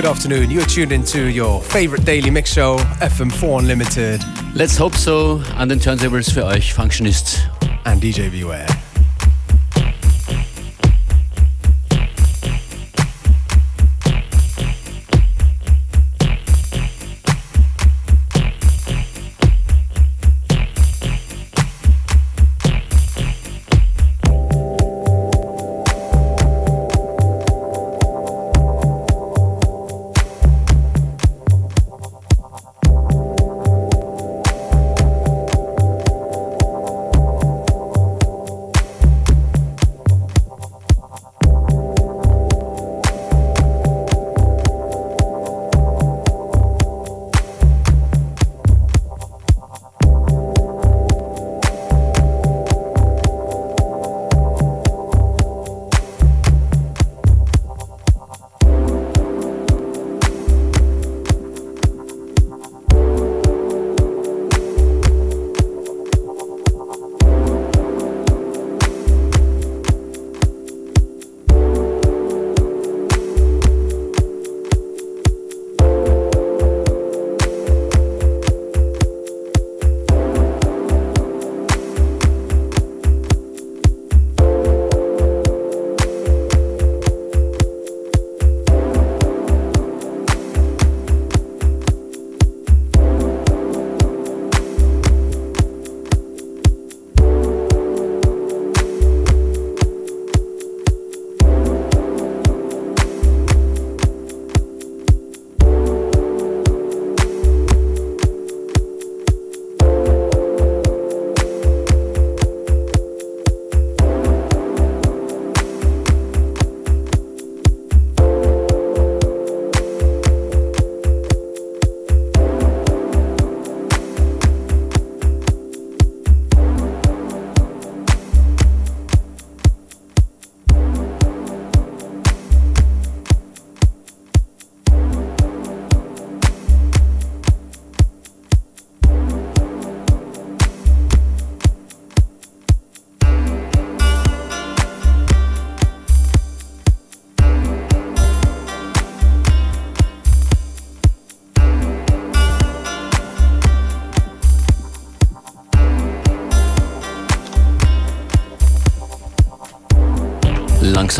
Good afternoon. You are tuned into your favorite daily mix show, FM4 Unlimited. Let's hope so. An den Turntables für euch Functionist and DJ Beware.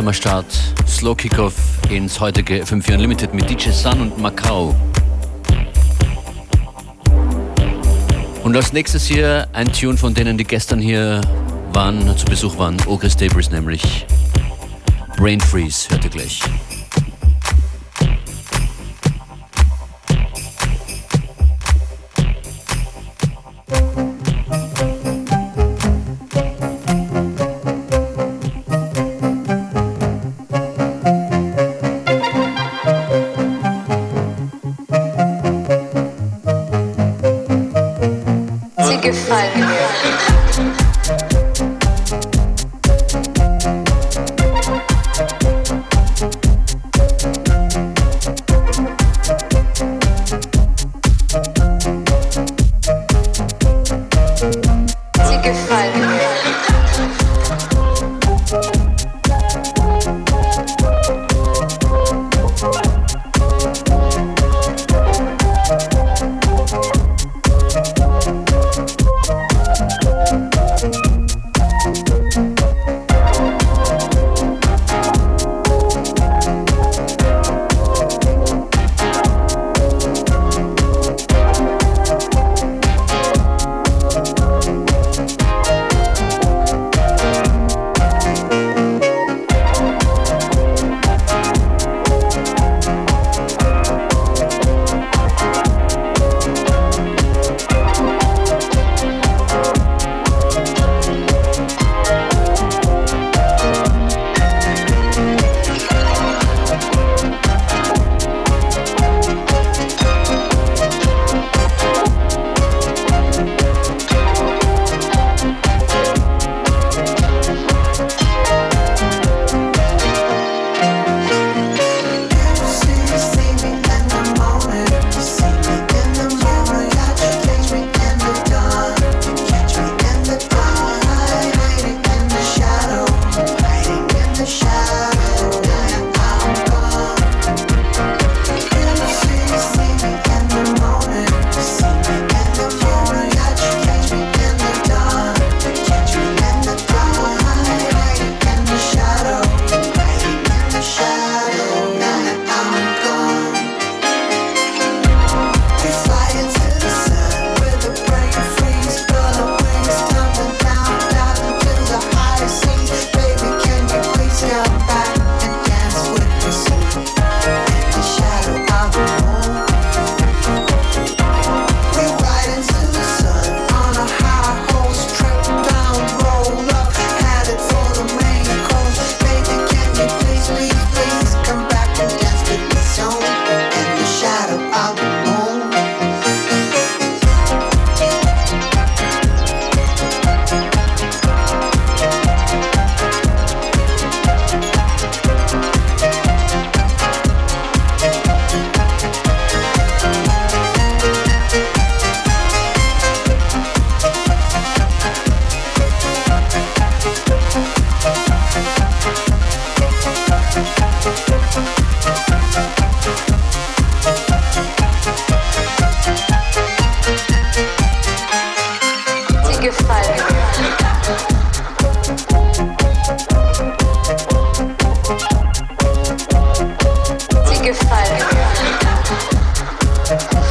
Langsamer Start, Slow Kickoff ins heutige FM4 Unlimited mit DJ Sun und Macau. Und als nächstes hier ein Tune von denen, die gestern hier waren, zu Besuch waren, Ogre Stables nämlich. Brain Freeze, hört ihr gleich.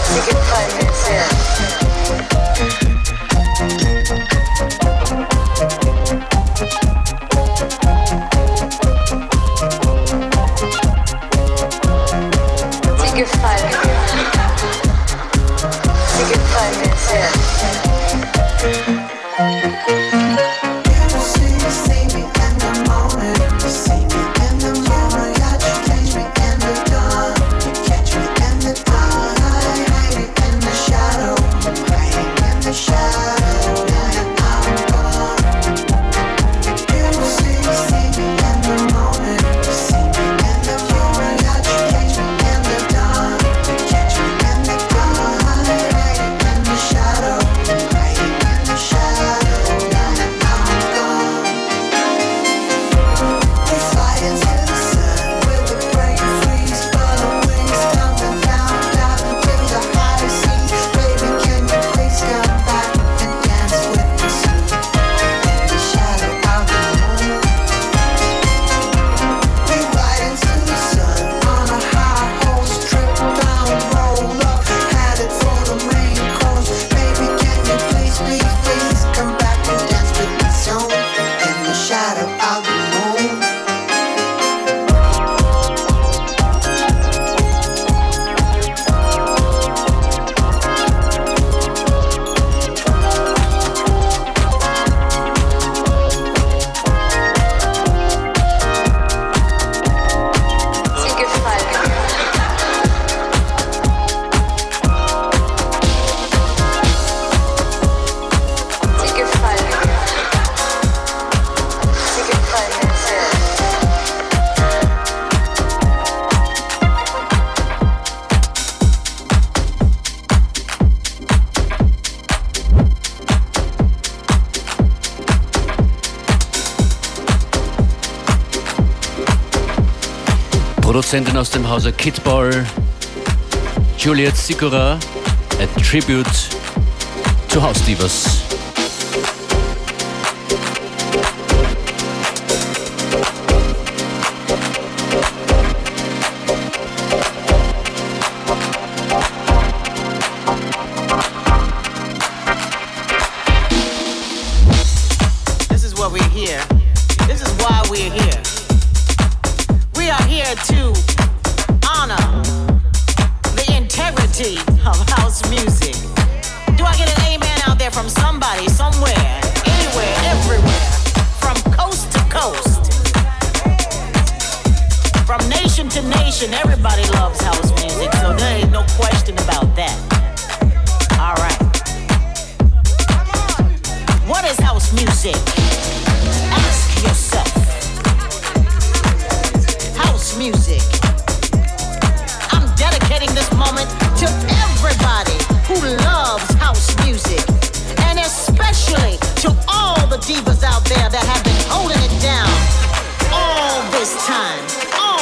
She can find it there. Produzentin aus dem Hause Kidball, Juliet Sikora, a tribute to House Divas.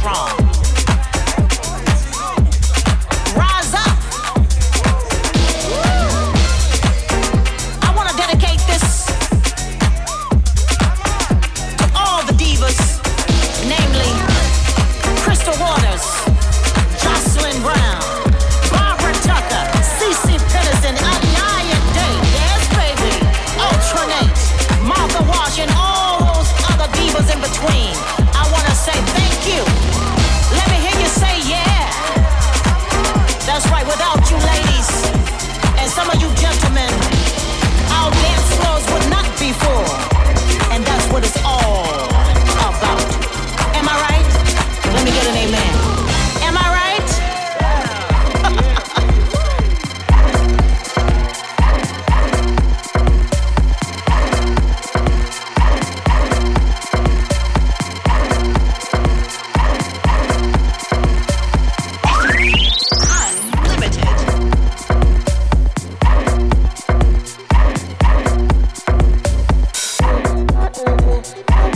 have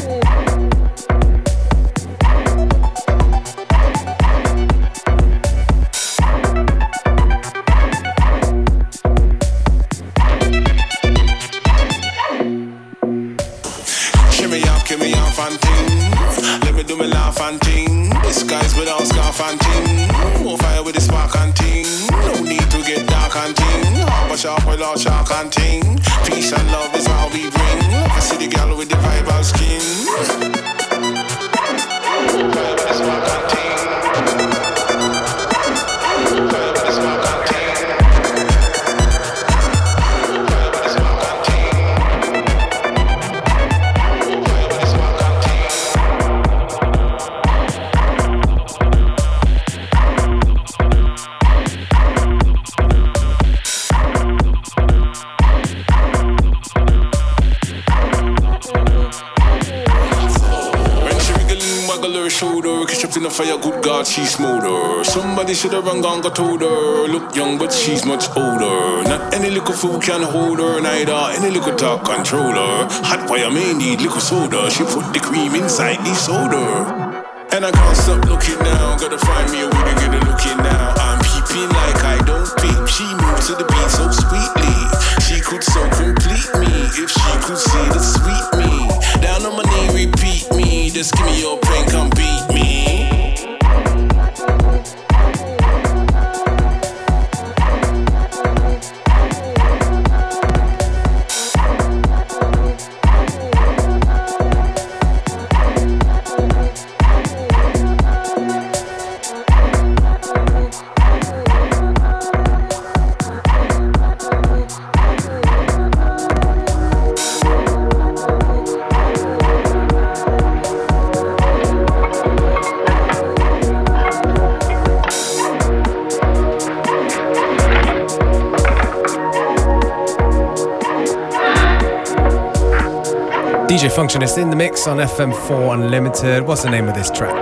run gone got told her. Look young, but she's much older. Not any little fool can hold her, neither any little talk controller. Hot fire may need little soda. She put the cream inside the soda. And I can't stop looking now. Gotta find me a way to get a looking now. I'm peeping like I don't peep. She moves to the beat so sweetly. She could so complete me if she could see the sweet me. Down on my knee, repeat me. Just give me your On FM4 Unlimited. What's the name of this track?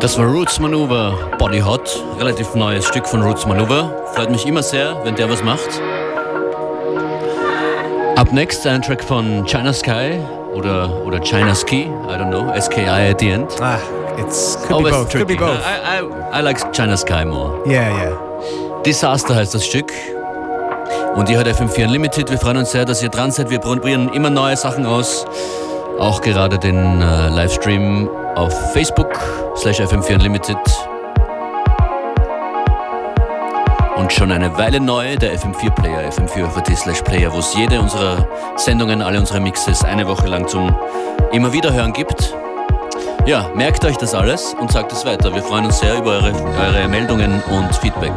Das war Roots Maneuver Body Hot. Relativ neues Stück von Roots Maneuver. Freut mich immer sehr, wenn der was macht. Up next ein Track von China Sky oder, oder China Ski. I don't know. SKI at the end. Ah, it's could be both. Could be both. I, I, I like China Sky more. Yeah, yeah. Disaster heißt das Stück. Und ihr hört FM4 Unlimited. Wir freuen uns sehr, dass ihr dran seid. Wir probieren immer neue Sachen aus. Auch gerade den äh, Livestream auf Facebook slash FM4 Unlimited. Und schon eine Weile neu der FM4 Player, FM4 slash Player, wo es jede unserer Sendungen, alle unsere Mixes eine Woche lang zum immer wieder hören gibt. Ja, merkt euch das alles und sagt es weiter. Wir freuen uns sehr über eure, eure Meldungen und Feedback.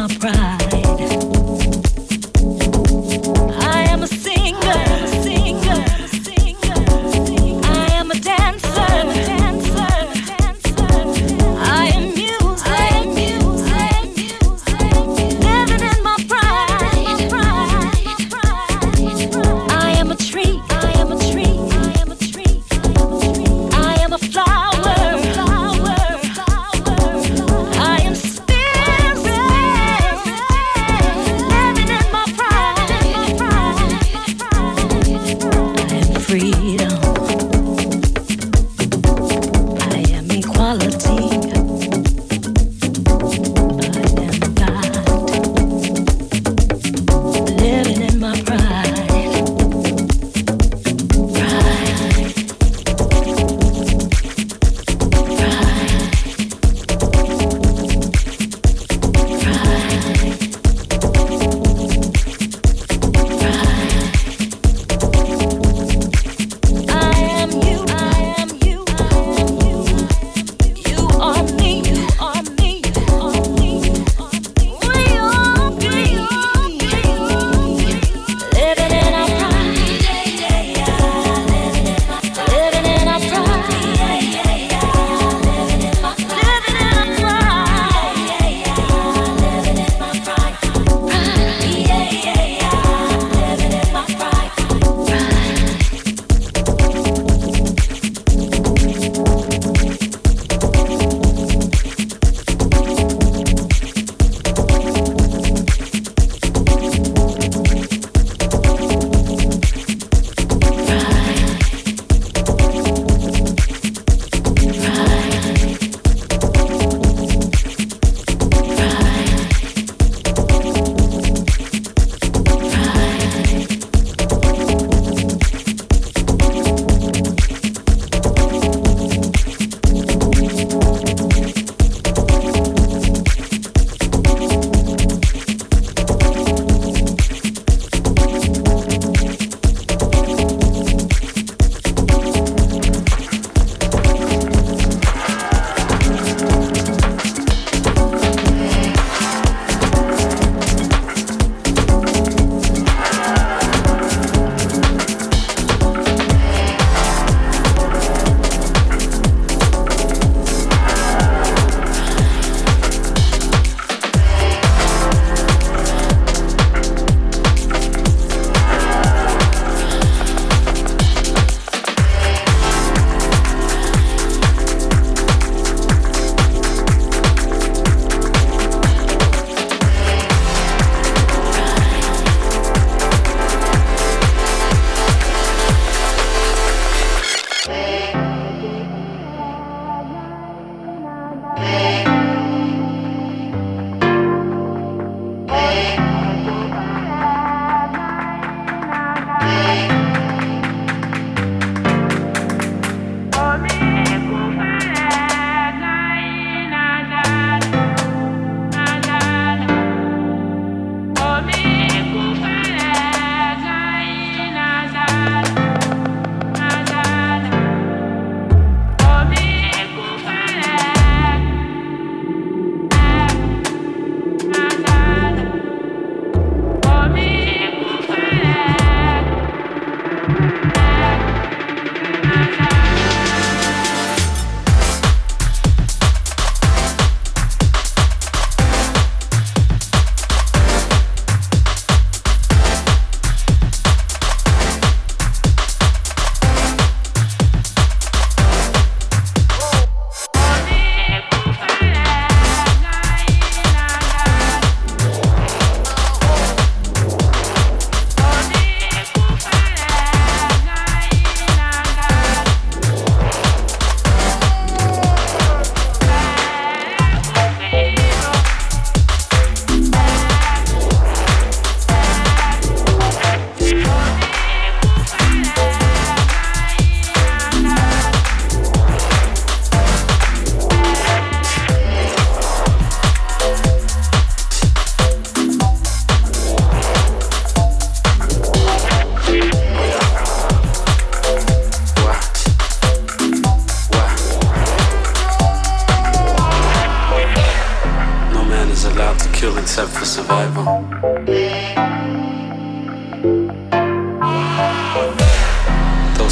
my pride.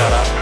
Shut up.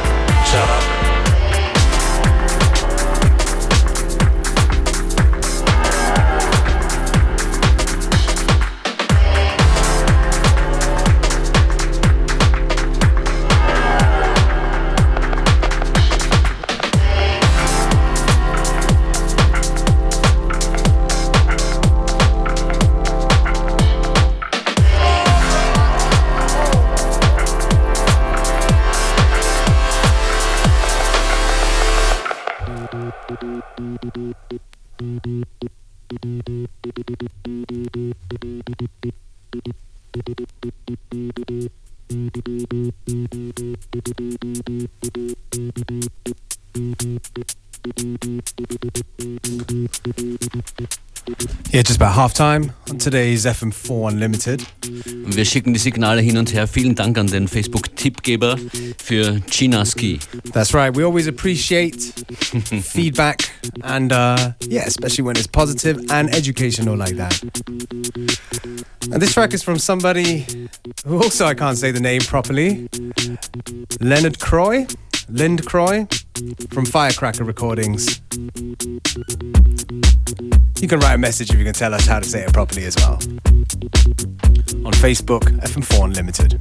Yeah, just about half time on today's FM4 Unlimited. Wir schicken die Signale hin und her. Vielen Dank an den Facebook-Tippgeber für Chinaski. That's right. We always appreciate feedback and uh, yeah, especially when it's positive and educational like that. And this track is from somebody who also I can't say the name properly. Leonard Croy, Lind Croy from Firecracker Recordings. You can write a message if you can tell us how to say it properly as well. On Facebook, FM4 Unlimited.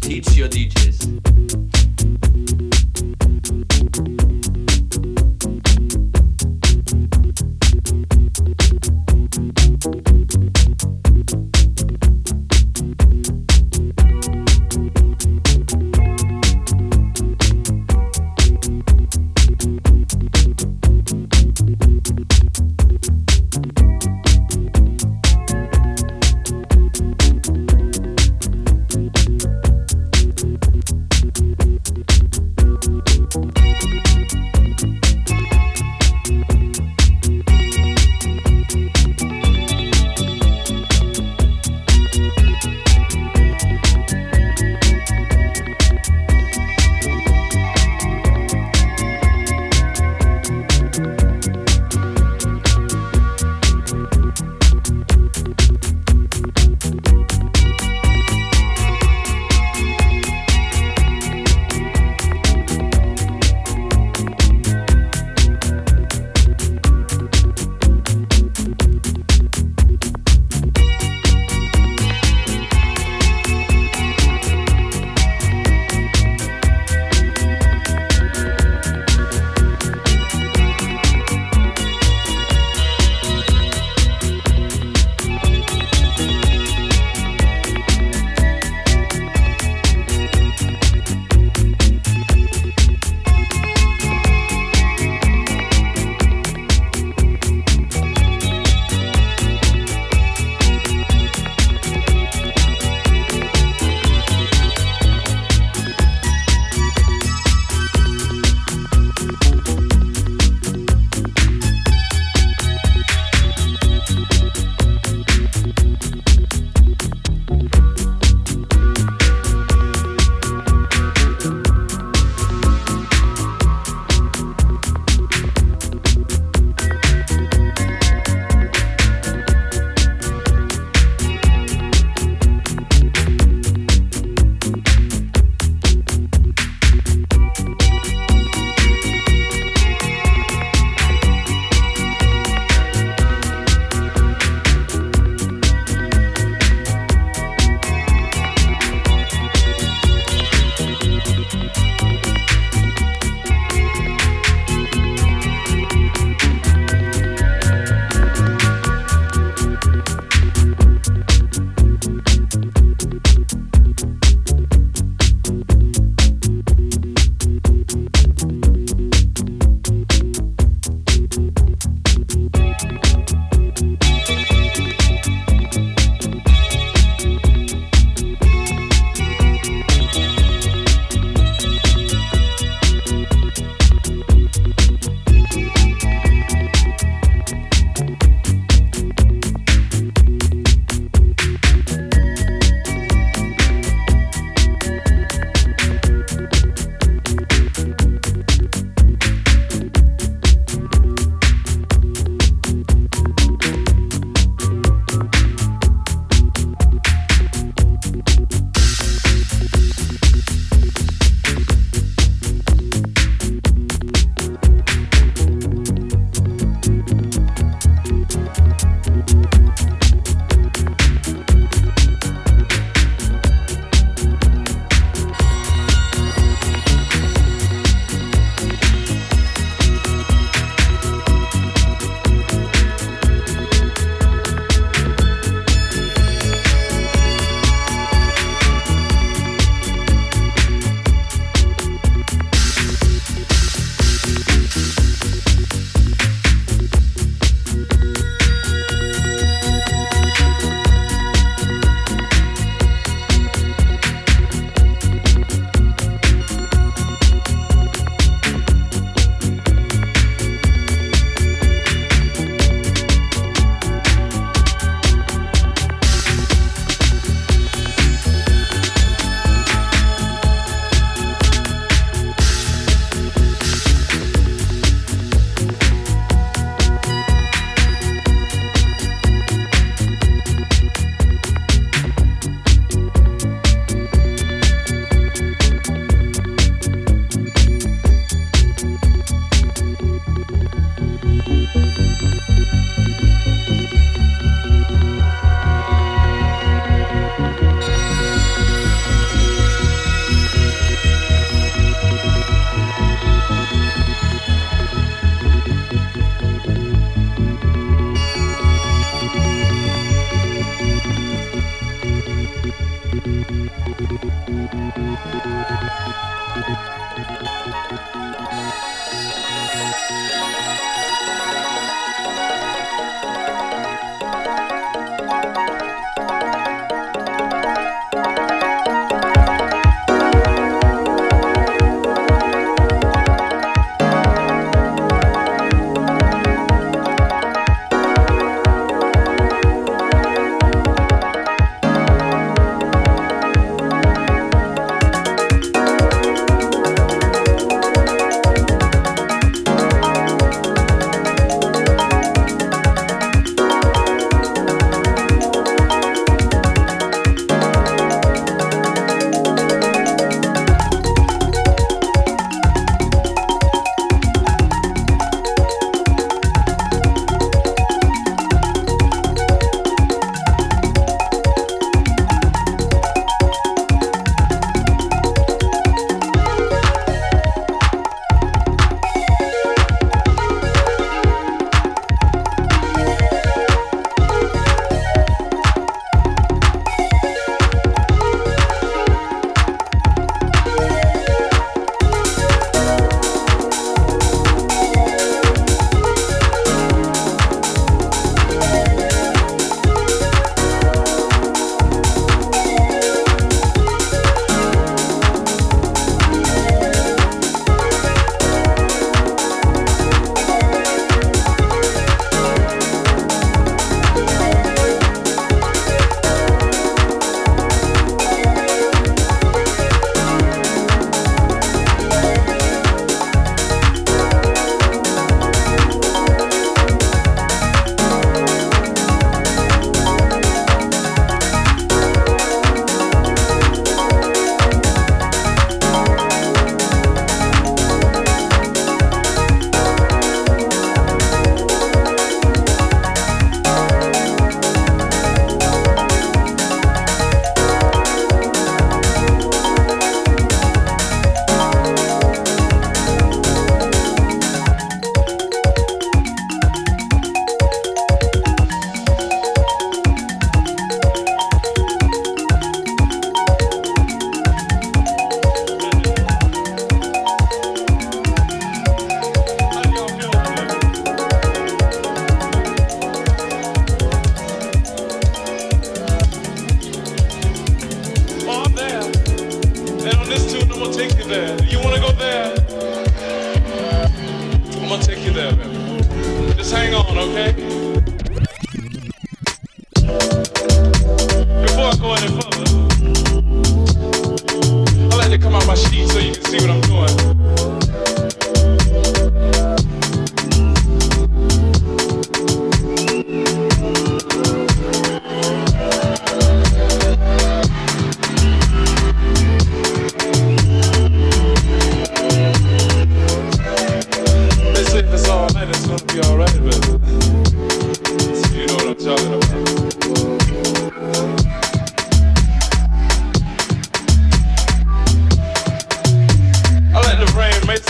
Teach your DJs.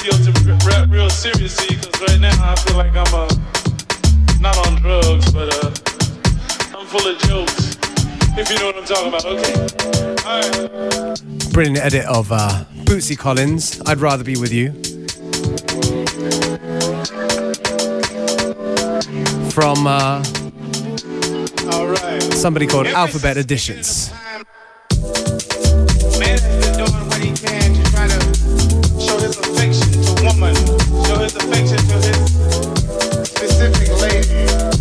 feel to rap real seriously because right now I feel like I'm uh, not on drugs, but uh, I'm full of jokes. If you know what I'm talking about, okay? Alright. Brilliant edit of uh, Bootsy Collins. I'd rather be with you. From uh, right. somebody called Every Alphabet Editions. woman show his affection to his specific lady.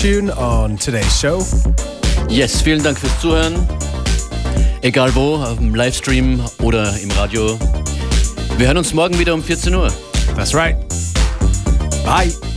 Tune on today's show. Yes, vielen Dank fürs Zuhören. Egal wo, auf dem Livestream oder im Radio. Wir hören uns morgen wieder um 14 Uhr. That's right. Bye.